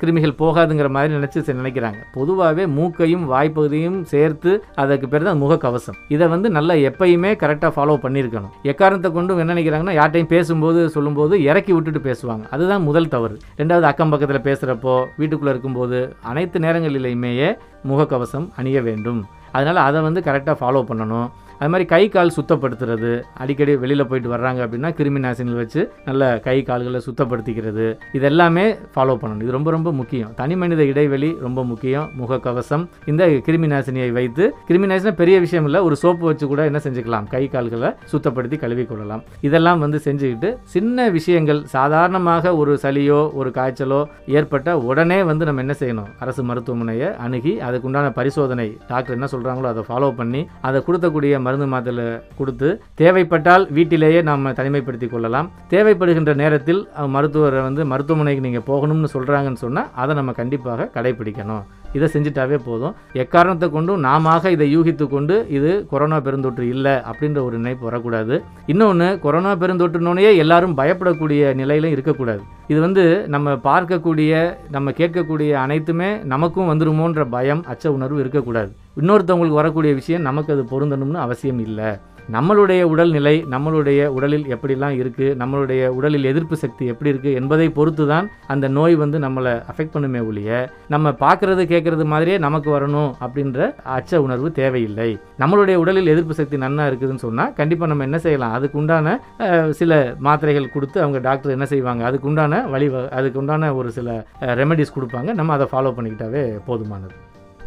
கிருமிகள் போகாதுங்கிற மாதிரி நினைச்சு நினைக்கிறாங்க. பொதுவாகவே மூக்கையும் வாய்ப்பகுதியும் சேர்த்து அதுக்கு பேர் தான் முகக்கவசம். இதை வந்து நல்லா எப்பயுமே கரெக்டாக ஃபாலோ பண்ணியிருக்கணும். எக்காரணத்தை கொண்டு என்ன நினைக்கிறாங்கன்னா யார்ட்டையும் பேசும்போது சொல்லும்போது இறக்கி விட்டுட்டு பேசுவாங்க. அதுதான் முதல் தவறு. ரெண்டாவது அக்கம் பக்கத்தில் பேசுகிறப்போ வீட்டுக்குள்ளே இருக்கும்போது அனைத்து நேரங்களிலேயுமேயே முகக்கவசம் அணிய வேண்டும். அதனால் அதை வந்து கரெக்டாக ஃபாலோ பண்ணணும். அது மாதிரி கை கால் சுத்தப்படுத்துறது. அடிக்கடி வெளியில் போயிட்டு வர்றாங்க அப்படின்னா கிருமி நாசினிகள் வச்சு நல்ல கை கால்களை சுத்தப்படுத்திக்கிறது. இது எல்லாமே ஃபாலோ பண்ணணும். இது ரொம்ப ரொம்ப முக்கியம். தனி மனித இடைவெளி ரொம்ப முக்கியம். முகக்கவசம் இந்த கிருமி நாசினியை வைத்து கிருமி நாசினா பெரிய விஷயம் இல்லை. ஒரு சோப்பு வச்சு கூட என்ன செஞ்சுக்கலாம்? கை கால்களை சுத்தப்படுத்தி கழுவி கொள்ளலாம். இதெல்லாம் வந்து செஞ்சுக்கிட்டு சின்ன விஷயங்கள் சாதாரணமாக ஒரு சளியோ ஒரு காய்ச்சலோ ஏற்பட்ட உடனே வந்து நம்ம என்ன செய்யணும்? அரசு மருத்துவமனையை அணுகி அதுக்குண்டான பரிசோதனை டாக்டர் என்ன சொல்கிறாங்களோ அதை ஃபாலோ பண்ணி அதை கொடுத்தக்கூடிய மருந்து மருந்து மாத்திரை கொடுத்து தேவைப்பட்டால் வீட்டிலேயே நாம் தனிமைப்படுத்தி கொள்ளலாம். தேவைப்படுகின்ற நேரத்தில் மருத்துவரை வந்து மருத்துவமனைக்கு நீங்கள் போகணும்னு சொல்கிறாங்கன்னு சொன்னால் அதை நம்ம கண்டிப்பாக கடைபிடிக்கணும். இதை செஞ்சுட்டாவே போதும். எக்காரணத்தை கொண்டும் நாம இதை யூகித்து கொண்டு இது கொரோனா பெருந்தொற்று இல்லை அப்படின்ற ஒரு நினைப்பு வரக்கூடாது. இன்னொன்று கொரோனா பெருந்தொற்றுனோடனே எல்லாரும் பயப்படக்கூடிய நிலையிலும் இருக்கக்கூடாது. இது வந்து நம்ம பார்க்கக்கூடிய நம்ம கேட்கக்கூடிய அனைத்துமே நமக்கும் வந்துருமோன்ற பயம் அச்ச உணர்வு இருக்கக்கூடாது. இன்னொருத்தவங்களுக்கு வரக்கூடிய விஷயம் நமக்கு அது பொருந்தணும்னு அவசியம் இல்லை. நம்மளுடைய உடல்நிலை நம்மளுடைய உடலில் எப்படிலாம் இருக்குது நம்மளுடைய உடலில் எதிர்ப்பு சக்தி எப்படி இருக்குது என்பதை பொறுத்து தான் அந்த நோய் வந்து நம்மளை அஃபெக்ட் பண்ணுமே ஒழிய நம்ம பார்க்குறது கேட்குறது மாதிரியே நமக்கு வரணும் அப்படின்ற அச்ச உணர்வு தேவையில்லை. நம்மளுடைய உடலில் எதிர்ப்பு சக்தி நன்னா இருக்குதுன்னு சொன்னால் கண்டிப்பாக நம்ம என்ன செய்யலாம்? அதுக்கு உண்டான சில மாத்திரைகள் கொடுத்து அவங்க டாக்டர் என்ன செய்வாங்க? அதுக்கு உண்டான வழி அதுக்கு உண்டான ஒரு சில ரெமெடிஸ் கொடுப்பாங்க. நம்ம அதை ஃபாலோ பண்ணிக்கிட்டாவே போதுமானது.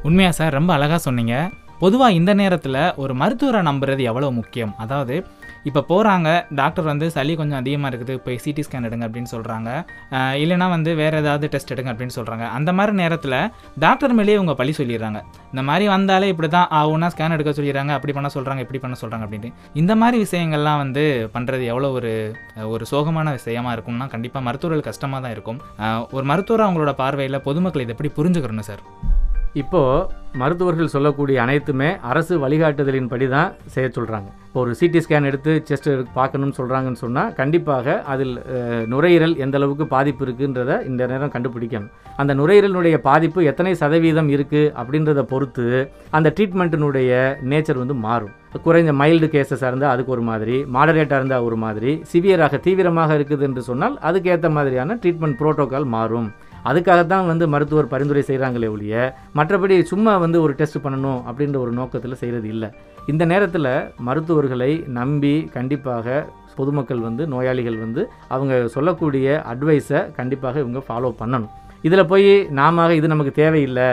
உண்மையா சார்? ரொம்ப அழகாக சொன்னீங்க. பொதுவாக இந்த நேரத்தில் ஒரு மருத்துவரை நம்புறது எவ்வளோ முக்கியம்? அதாவது இப்போ போகிறாங்க டாக்டர் வந்து சளி கொஞ்சம் அதிகமாக இருக்குது போய் சிடி ஸ்கேன் எடுங்க அப்படின்னு சொல்கிறாங்க இல்லைனா வந்து வேறு ஏதாவது டெஸ்ட் எடுங்க அப்படின்னு சொல்கிறாங்க அந்த மாதிரி நேரத்தில் டாக்டர் மேலேயே இவங்க பழி சொல்லிடுறாங்க. இந்த மாதிரி வந்தாலே இப்படி தான் ஆகும்னா ஸ்கேன் எடுக்க சொல்லிடுறாங்க அப்படி பண்ண சொல்கிறாங்க இப்படி பண்ண சொல்கிறாங்க அப்படின்ட்டு. இந்த மாதிரி விஷயங்கள்லாம் வந்து பண்ணுறது எவ்வளோ ஒரு ஒரு சோகமான விஷயமா இருக்கும்னா கண்டிப்பாக மருத்துவர்கள் கஷ்டமாக தான் இருக்கும். ஒரு மருத்துவர் அவங்களோட பார்வையில் பொதுமக்கள் இதை எப்படி புரிஞ்சுக்கிறணும் சார்? இப்போது மருத்துவர்கள் சொல்லக்கூடிய அனைத்துமே அரசு வழிகாட்டுதலின்படி தான் செய்ய சொல்கிறாங்க இப்போ ஒரு சிடி ஸ்கேன் எடுத்து செஸ்ட் பார்க்கணும்னு சொல்கிறாங்கன்னு சொன்னால் கண்டிப்பாக அதில் நுரையீரல் எந்த அளவுக்கு பாதிப்பு இருக்குன்றத இந்த நேரம் கண்டுபிடிக்கணும். அந்த நுரையீரலினுடைய பாதிப்பு எத்தனை சதவீதம் இருக்குது அப்படின்றத பொறுத்து அந்த ட்ரீட்மெண்ட்டினுடைய நேச்சர் வந்து மாறும். குறைந்த மைல்டு கேசஸாக இருந்தால் அதுக்கு ஒரு மாதிரி மாடரேட்டாக இருந்தால் ஒரு மாதிரி சிவியராக தீவிரமாக இருக்குது என்று சொன்னால் அதுக்கேற்ற மாதிரியான ட்ரீட்மெண்ட் ப்ரோட்டோக்கால் மாறும். அதுக்காக தான் வந்து மருத்துவர் பரிந்துரை செய்கிறாங்களே ஒழிய மற்றபடி சும்மா வந்து ஒரு டெஸ்ட் பண்ணணும் அப்படின்ற ஒரு நோக்கத்தில் செய்கிறது இல்லை. இந்த நேரத்தில் மருத்துவர்களை நம்பி கண்டிப்பாக பொதுமக்கள் வந்து நோயாளிகள் வந்து அவங்க சொல்லக்கூடிய அட்வைஸை கண்டிப்பாக இவங்க ஃபாலோ பண்ணணும். இதில் போய் நாம இது நமக்கு தேவையில்லை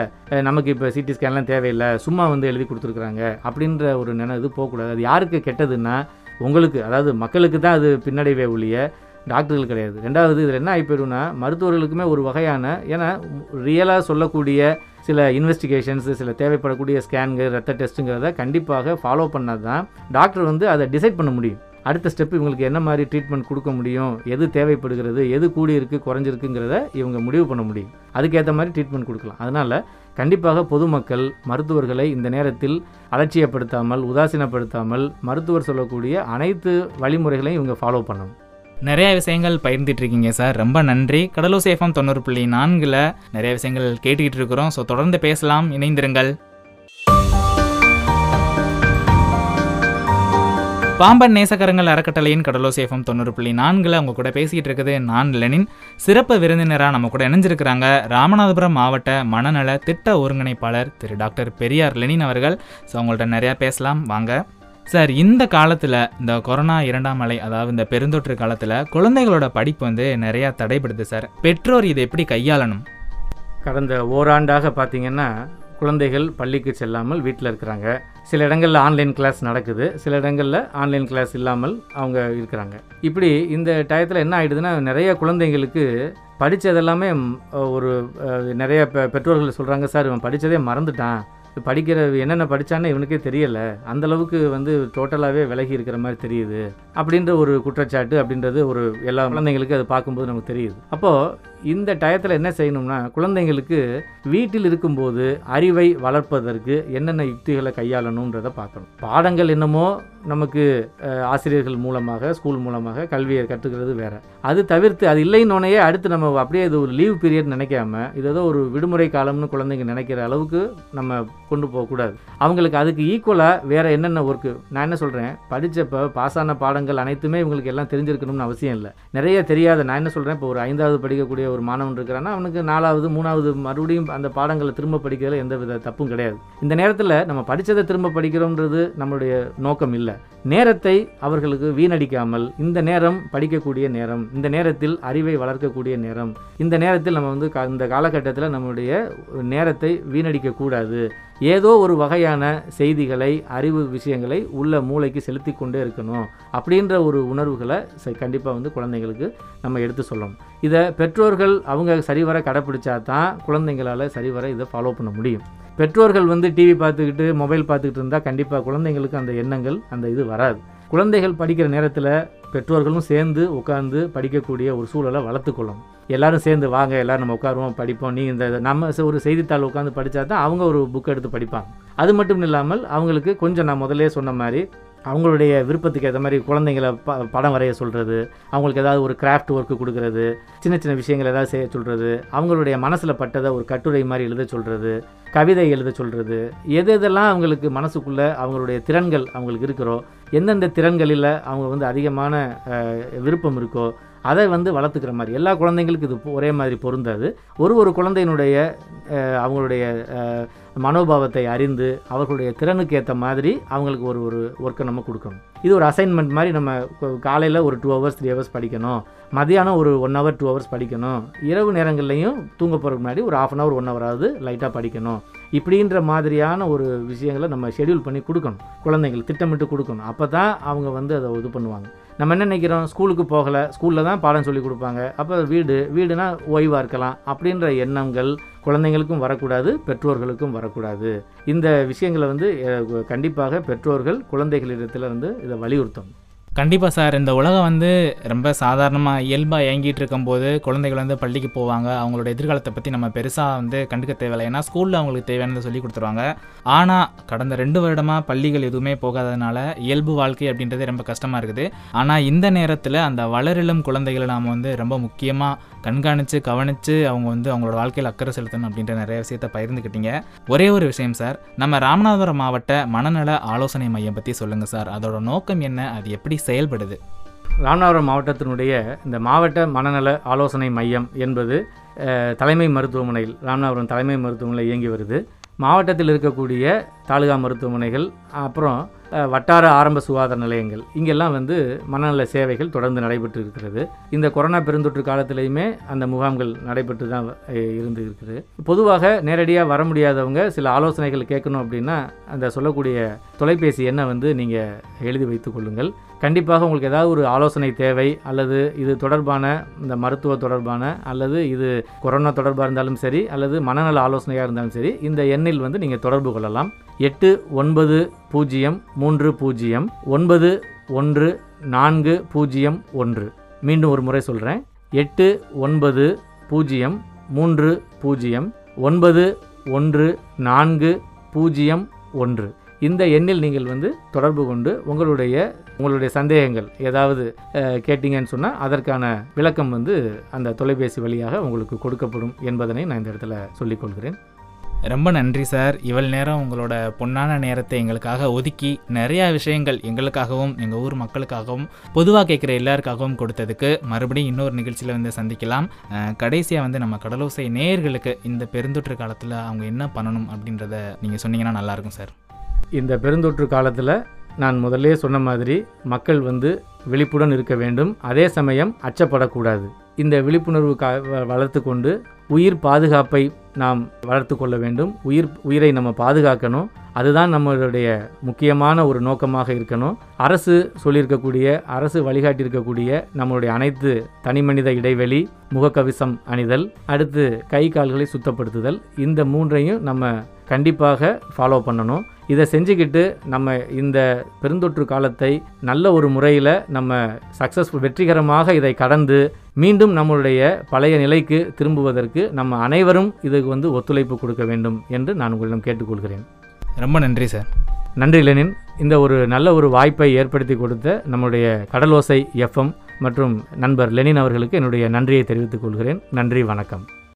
நமக்கு இப்போ சிடி ஸ்கேன்லாம் தேவையில்லை சும்மா வந்து எழுதி கொடுத்துருக்குறாங்க அப்படின்ற ஒரு நினை இது போகக்கூடாது. அது யாருக்கு கெட்டதுன்னா உங்களுக்கு அதாவது மக்களுக்கு தான் அது பின்னடைவே ஒழிய டாக்டர்கள் கிடையாது. ரெண்டாவது இதில் என்ன ஆகிப்போயிடும்னா மருத்துவர்களுக்குமே ஒரு வகையான ஏன்னா ரியலாக சொல்லக்கூடிய சில இன்வெஸ்டிகேஷன்ஸ் சில தேவைப்படக்கூடிய ஸ்கேனுங்க ரத்த டெஸ்ட்டுங்கிறத கண்டிப்பாக ஃபாலோ பண்ணால் தான் டாக்டர் வந்து அதை டிசைட் பண்ண முடியும். அடுத்த ஸ்டெப் இவங்களுக்கு என்ன மாதிரி ட்ரீட்மெண்ட் கொடுக்க முடியும் எது தேவைப்படுகிறது எது கூடி இருக்குது குறைஞ்சிருக்குங்கிறத இவங்க முடிவு பண்ண முடியும். அதுக்கேற்ற மாதிரி ட்ரீட்மெண்ட் கொடுக்கலாம். அதனால் கண்டிப்பாக பொதுமக்கள் மருத்துவர்களை இந்த நேரத்தில் அலட்சியப்படுத்தாமல் உதாசீனப்படுத்தாமல் மருத்துவர் சொல்லக்கூடிய அனைத்து வழிமுறைகளையும் இவங்க ஃபாலோ பண்ணணும். நிறைய விஷயங்கள் பகிர்ந்துட்டு இருக்கீங்க சார். ரொம்ப நன்றி. கடலூர் சேஃபம் தொண்ணூறு புள்ளி நான்கில் நிறைய விஷயங்கள் கேட்டுக்கிட்டு இருக்கிறோம் ஸோ தொடர்ந்து பேசலாம். இணைந்திருங்கள். பாம்பன் நேசக்கரங்கள் அறக்கட்டளையின் கடலோ சேஃபம் தொண்ணூறு புள்ளி நான்கில் அவங்க கூட பேசிக்கிட்டு இருக்குது நான் லெனின். சிறப்பு விருந்தினராக நம்ம கூட இணைஞ்சிருக்கிறாங்க ராமநாதபுரம் மாவட்ட மனநல திட்ட ஒருங்கிணைப்பாளர் திரு டாக்டர் பெரியார் லெனின் அவர்கள். ஸோ அவங்கள்ட்ட நிறையா பேசலாம். வாங்க. சார் இந்த காலத்தில் இந்த கொரோனா இரண்டாம் அலை அதாவது இந்த பெருந்தொற்று காலத்தில் குழந்தைகளோட படிப்பு வந்து நிறையா தடைபடுது சார். பெற்றோர் இதை எப்படி கையாளணும்? கடந்த ஓராண்டாக பார்த்தீங்கன்னா குழந்தைகள் பள்ளிக்கு செல்லாமல் வீட்டில் இருக்கிறாங்க. சில இடங்களில் ஆன்லைன் கிளாஸ் நடக்குது. சில இடங்களில் ஆன்லைன் கிளாஸ் இல்லாமல் அவங்க இருக்கிறாங்க. இப்படி இந்த டயத்தில் என்ன ஆகிடுதுன்னா நிறைய குழந்தைங்களுக்கு படித்ததெல்லாமே ஒரு நிறைய பெ பெற்றோர்கள் சொல்கிறாங்க சார் இவன் படித்ததே மறந்துட்டான். படிக்கிற என்னென்ன படித்தான்னு இவனுக்கே தெரியலை. அந்தளவுக்கு வந்து டோட்டலாகவே விலகி இருக்கிற மாதிரி தெரியுது. அப்படின்ற ஒரு குற்றச்சாட்டு அப்படின்றது ஒரு எல்லா குழந்தைங்களுக்கு அது பார்க்கும்போது நமக்கு தெரியுது. அப்போது இந்த டயத்தில் என்ன செய்யணும்னா குழந்தைங்களுக்கு வீட்டில் இருக்கும்போது அறிவை வளர்ப்பதற்கு என்னென்ன யுக்திகளை கையாளணுன்றதை பார்க்கணும். பாடங்கள் என்னமோ நமக்கு ஆசிரியர்கள் மூலமாக ஸ்கூல் மூலமாக கல்வியை கற்றுக்கிறது வேற. அது தவிர்த்து அது இல்லைன்னொன்னே அடுத்து நம்ம அப்படியே இது ஒரு லீவ் பீரியட் நினைக்காம இது ஏதோ ஒரு விடுமுறை காலம்னு குழந்தைங்க நினைக்கிற அளவுக்கு நம்ம கொண்டு போகக்கூடாது அவங்களுக்கு அதுக்கு ஈக்குவலாக வேற என்னென்ன ஒர்க்கு நான் என்ன சொல்கிறேன் படித்தப்போ பாஸ் ஆன பாடங்கள் அனைத்துமே இவங்களுக்கு எல்லாம் தெரிஞ்சிருக்கணும்னு அவசியம் இல்லை. நிறைய தெரியாத நான் என்ன சொல்கிறேன் இப்போ ஒரு ஐந்தாவது படிக்கக்கூடிய ஒரு மாணவன் இருக்கிறான்னா அவனுக்கு நாலாவது மூணாவது மறுபடியும் அந்த பாடங்களை திரும்ப படிக்கிறதுல எந்த வித தப்பும் கிடையாது. இந்த நேரத்தில் நம்ம படித்ததை திரும்ப படிக்கிறோன்றது நம்மளுடைய நோக்கம் இல்லை. நேரத்தை அவர்களுக்கு வீணடிக்காமல் இந்த நேரம் படிக்கக்கூடிய நேரம் இந்த நேரத்தில் அறிவை வளர்க்கக்கூடிய நேரம் இந்த நேரத்தில் நம்ம வந்து இந்த காலகட்டத்தில் நம்மளுடைய நேரத்தை வீணடிக்கக்கூடாது. ஏதோ ஒரு வகையான செய்திகளை அறிவு விஷயங்களை உள்ள மூளைக்கு செலுத்தி கொண்டே இருக்கணும் அப்படின்ற ஒரு உணர்வுகளை கண்டிப்பாக வந்து குழந்தைங்களுக்கு நம்ம எடுத்து சொல்லணும். இதை பெற்றோர்கள் அவங்க சரிவர கடைப்பிடிச்சா தான் குழந்தைங்களால் சரிவர இதை ஃபாலோ பண்ண முடியும். பெற்றோர்கள் வந்து டிவி பார்த்துக்கிட்டு மொபைல் பார்த்துக்கிட்டு இருந்தால் கண்டிப்பாக குழந்தைங்களுக்கு அந்த எண்ணங்கள் அந்த இது வராது. குழந்தைகள் படிக்கிற நேரத்தில் பெற்றோர்களும் சேர்ந்து உட்காந்து படிக்கக்கூடிய ஒரு சூழலை வளர்த்துக்கொள்ளணும் எல்லோரும் சேர்ந்து வாங்க எல்லோரும் நம்ம உட்காருவோம் படிப்போம். நீ இந்த நம்ம ஒரு செய்தித்தாள் உட்காந்து படித்தா தான் அவங்க ஒரு புக் எடுத்து படிப்பாங்க. அது மட்டும் இல்லாமல் அவங்களுக்கு கொஞ்சம் நான் முதல்லே சொன்ன மாதிரி அவங்களுடைய விருப்பத்துக்கு ஏற்ற மாதிரி குழந்தைங்கள ப படம் வரைய சொல்கிறது அவங்களுக்கு ஏதாவது ஒரு கிராஃப்ட் ஒர்க்கு கொடுக்கறது சின்ன சின்ன விஷயங்கள் ஏதாவது செய்ய சொல்கிறது அவங்களுடைய மனசில் பட்டதை ஒரு கட்டுரை மாதிரி எழுத சொல்கிறது கவிதை எழுத சொல்கிறது எது எதெல்லாம் அவங்களுக்கு மனசுக்குள்ளே அவங்களுடைய திறன்கள் அவங்களுக்கு இருக்கிறோ எந்தெந்த திறன்களில் அவங்க வந்து அதிகமான விருப்பம் இருக்கோ அதை வந்து வளர்த்துக்கிற மாதிரி எல்லா குழந்தைங்களுக்கும் இது ஒரே மாதிரி பொருந்தாது. ஒரு ஒரு குழந்தையினுடைய அவங்களுடைய மனோபாவத்தை அறிந்து அவர்களுடைய திறனுக்கு ஏற்ற மாதிரி அவங்களுக்கு ஒரு ஒரு ஒர்க்கை நம்ம கொடுக்கணும். இது ஒரு அசைன்மெண்ட் மாதிரி நம்ம காலையில் ஒரு டூ ஹவர்ஸ் த்ரீ ஹவர்ஸ் படிக்கணும். மதியானம் ஒரு ஒன் ஹவர் டூ ஹவர்ஸ் படிக்கணும். இரவு நேரங்கள்லையும் தூங்க போகிறதுக்கு முன்னாடி ஒரு ஆஃப் அன் ஹவர் ஒன் ஹவராவது லைட்டாக படிக்கணும். இப்படின்ற மாதிரியான ஒரு விஷயங்களை நம்ம ஷெட்யூல் பண்ணி கொடுக்கணும். குழந்தைங்களுக்கு திட்டமிட்டு கொடுக்கணும். அப்போ தான் அவங்க வந்து அதை இது பண்ணுவாங்க. நம்ம என்ன நினைக்கிறோம்? ஸ்கூலுக்கு போகலை. ஸ்கூலில் தான் பாடம் சொல்லி கொடுப்பாங்க. அப்போ வீடு வீடுனா ஓய்வாக இருக்கலாம். அப்படின்ற எண்ணங்கள் குழந்தைங்களுக்கும் வரக்கூடாது பெற்றோர்களுக்கும் வரக்கூடாது. இந்த விஷயங்களை வந்து கண்டிப்பாக பெற்றோர்கள் குழந்தைகளிடத்தில் வந்து இதை வலியுறுத்தணும். கண்டிப்பாக சார். இந்த உலகம் வந்து ரொம்ப சாதாரணமாக இயல்பாக இயங்கிட்டு இருக்கும்போது குழந்தைகள் வந்து பள்ளிக்கு போவாங்க. அவங்களோட எதிர்காலத்தை பற்றி நம்ம பெருசாக வந்து கண்டுக்க தேவையில்லை. ஏன்னா ஸ்கூலில் அவங்களுக்கு தேவையானதை சொல்லி கொடுத்துருவாங்க. ஆனால் கடந்த ரெண்டு வருடமாக பள்ளிகள் எதுவுமே போகாததுனால இயல்பு வாழ்க்கை அப்படின்றது ரொம்ப கஷ்டமாக இருக்குது. ஆனால் இந்த நேரத்தில் அந்த வளரிளம் குழந்தைகளை நாம் வந்து ரொம்ப முக்கியமாக கண்காணித்து கவனித்து அவங்க வந்து அவங்களோட வாழ்க்கையில் அக்கறை செலுத்தணும் அப்படின்ற நிறைய விஷயத்த பகிர்ந்துக்கிட்டீங்க. ஒரே ஒரு விஷயம் சார் நம்ம ராமநாதபுரம் மாவட்ட மனநல ஆலோசனை மையம் பற்றி சொல்லுங்கள் சார். அதோட நோக்கம் என்ன? அது எப்படி செயல்படுது? ராமநாதபுரம் மாவட்டத்தினுடைய இந்த மாவட்ட மனநல ஆலோசனை மையம் என்பது தலைமை மருத்துவமனையில் ராமநாதபுரம் தலைமை மருத்துவமனையில் இயங்கி வருது. மாவட்டத்தில் இருக்கக்கூடிய தாலுகா மருத்துவமனைகள் அப்புறம் வட்டார ஆரம்ப சுகாதார நிலையங்கள். இங்கெல்லாம் வந்து மனநல சேவைகள் தொடர்ந்து நடைபெற்று இருக்கிறது. இந்த கொரோனா பெருந்தொற்று காலத்திலையுமே அந்த முகாம்கள் நடைபெற்று தான் இருந்து இருக்குது. பொதுவாக நேரடியாக வர முடியாதவங்க சில ஆலோசனைகள் கேட்கணும் அப்படின்னா அந்த சொல்லக்கூடிய தொலைபேசி எண்ணை வந்து நீங்கள் எழுதி வைத்துக் கொள்ளுங்கள். கண்டிப்பாக உங்களுக்கு ஏதாவது ஒரு ஆலோசனை தேவை அல்லது இது தொடர்பான இந்த மருத்துவ தொடர்பான அல்லது இது கொரோனா தொடர்பாக இருந்தாலும் சரி அல்லது மனநல ஆலோசனையாக இருந்தாலும் சரி இந்த எண்ணில் வந்து நீங்கள் தொடர்பு கொள்ளலாம். எட்டு ஒன்பது பூஜ்ஜியம் மூன்று பூஜ்ஜியம் ஒன்பது ஒன்று நான்கு பூஜ்ஜியம் ஒன்று. மீண்டும் ஒரு முறை சொல்கிறேன் எட்டு ஒன்பது பூஜ்ஜியம் மூன்று பூஜ்ஜியம் ஒன்பது ஒன்று நான்கு பூஜ்ஜியம் ஒன்று. இந்த எண்ணில் நீங்கள் வந்து தொடர்பு கொண்டு உங்களுடைய உங்களுடைய சந்தேகங்கள் ஏதாவது கேட்டீங்கன்னு சொன்னால் அதற்கான விளக்கம் வந்து அந்த தொலைபேசி வழியாக உங்களுக்கு கொடுக்கப்படும் என்பதனை நான் இந்த இடத்துல சொல்லிக்கொள்கிறேன் ரொம்ப நன்றி சார். இவ்வளவு நேரம் உங்களோட பொன்னான நேரத்தை எங்களுக்காக ஒதுக்கி நிறையா விஷயங்கள் எங்களுக்காகவும் எங்கள் ஊர் மக்களுக்காகவும் பொதுவாக கேட்குற எல்லாருக்காகவும் கொடுத்ததுக்கு மறுபடியும் இன்னொரு நிகழ்ச்சியில் வந்து சந்திக்கலாம். கடைசியாக வந்து நம்ம கடலோசை நேயர்களுக்கு இந்த பெருந்தொற்று காலத்தில் அவங்க என்ன பண்ணணும் அப்படின்றத நீங்கள் சொன்னீங்கன்னா நல்லாயிருக்கும் சார். இந்த பெருந்தொற்று காலத்தில் நான் முதல்லே சொன்ன மாதிரி மக்கள் வந்து விழிப்புடன் இருக்க வேண்டும். அதே சமயம் அச்சப்படக்கூடாது. இந்த விழிப்புணர்வு கா வளர்த்து கொண்டு உயிர் பாதுகாப்பை நாம் வளர்த்து கொள்ள வேண்டும். உயிர் உயிரை நம்ம பாதுகாக்கணும். அதுதான் நம்மளுடைய முக்கியமான ஒரு நோக்கமாக இருக்கணும். அரசு சொல்லியிருக்கக்கூடிய அரசு வழிகாட்டியிருக்கக்கூடிய நம்மளுடைய அனைத்து தனிமனித இடைவெளி முகக்கவசம் அணிதல் அடுத்து கை கால்களை சுத்தப்படுத்துதல் இந்த மூன்றையும் நம்ம கண்டிப்பாக ஃபாலோ பண்ணணும். இதை செஞ்சுக்கிட்டு நம்ம இந்த பெருந்தொற்று காலத்தை நல்ல ஒரு முறையில் நம்ம சக்ஸஸ்ஃபுல் வெற்றிகரமாக இதை கடந்து மீண்டும் நம்மளுடைய பழைய நிலைக்கு திரும்புவதற்கு நம்ம அனைவரும் இதுக்கு வந்து ஒத்துழைப்பு கொடுக்க வேண்டும் என்று நான் உங்களிடம் கேட்டுக்கொள்கிறேன். ரொம்ப நன்றி சார். நன்றி லெனின். இந்த ஒரு நல்ல ஒரு வாய்ப்பை ஏற்படுத்தி கொடுத்த நம்முடைய கடலோசை எஃப்எம் மற்றும் நண்பர் லெனின் அவர்களுக்கு என்னுடைய நன்றியை தெரிவித்துக் கொள்கிறேன். நன்றி வணக்கம்.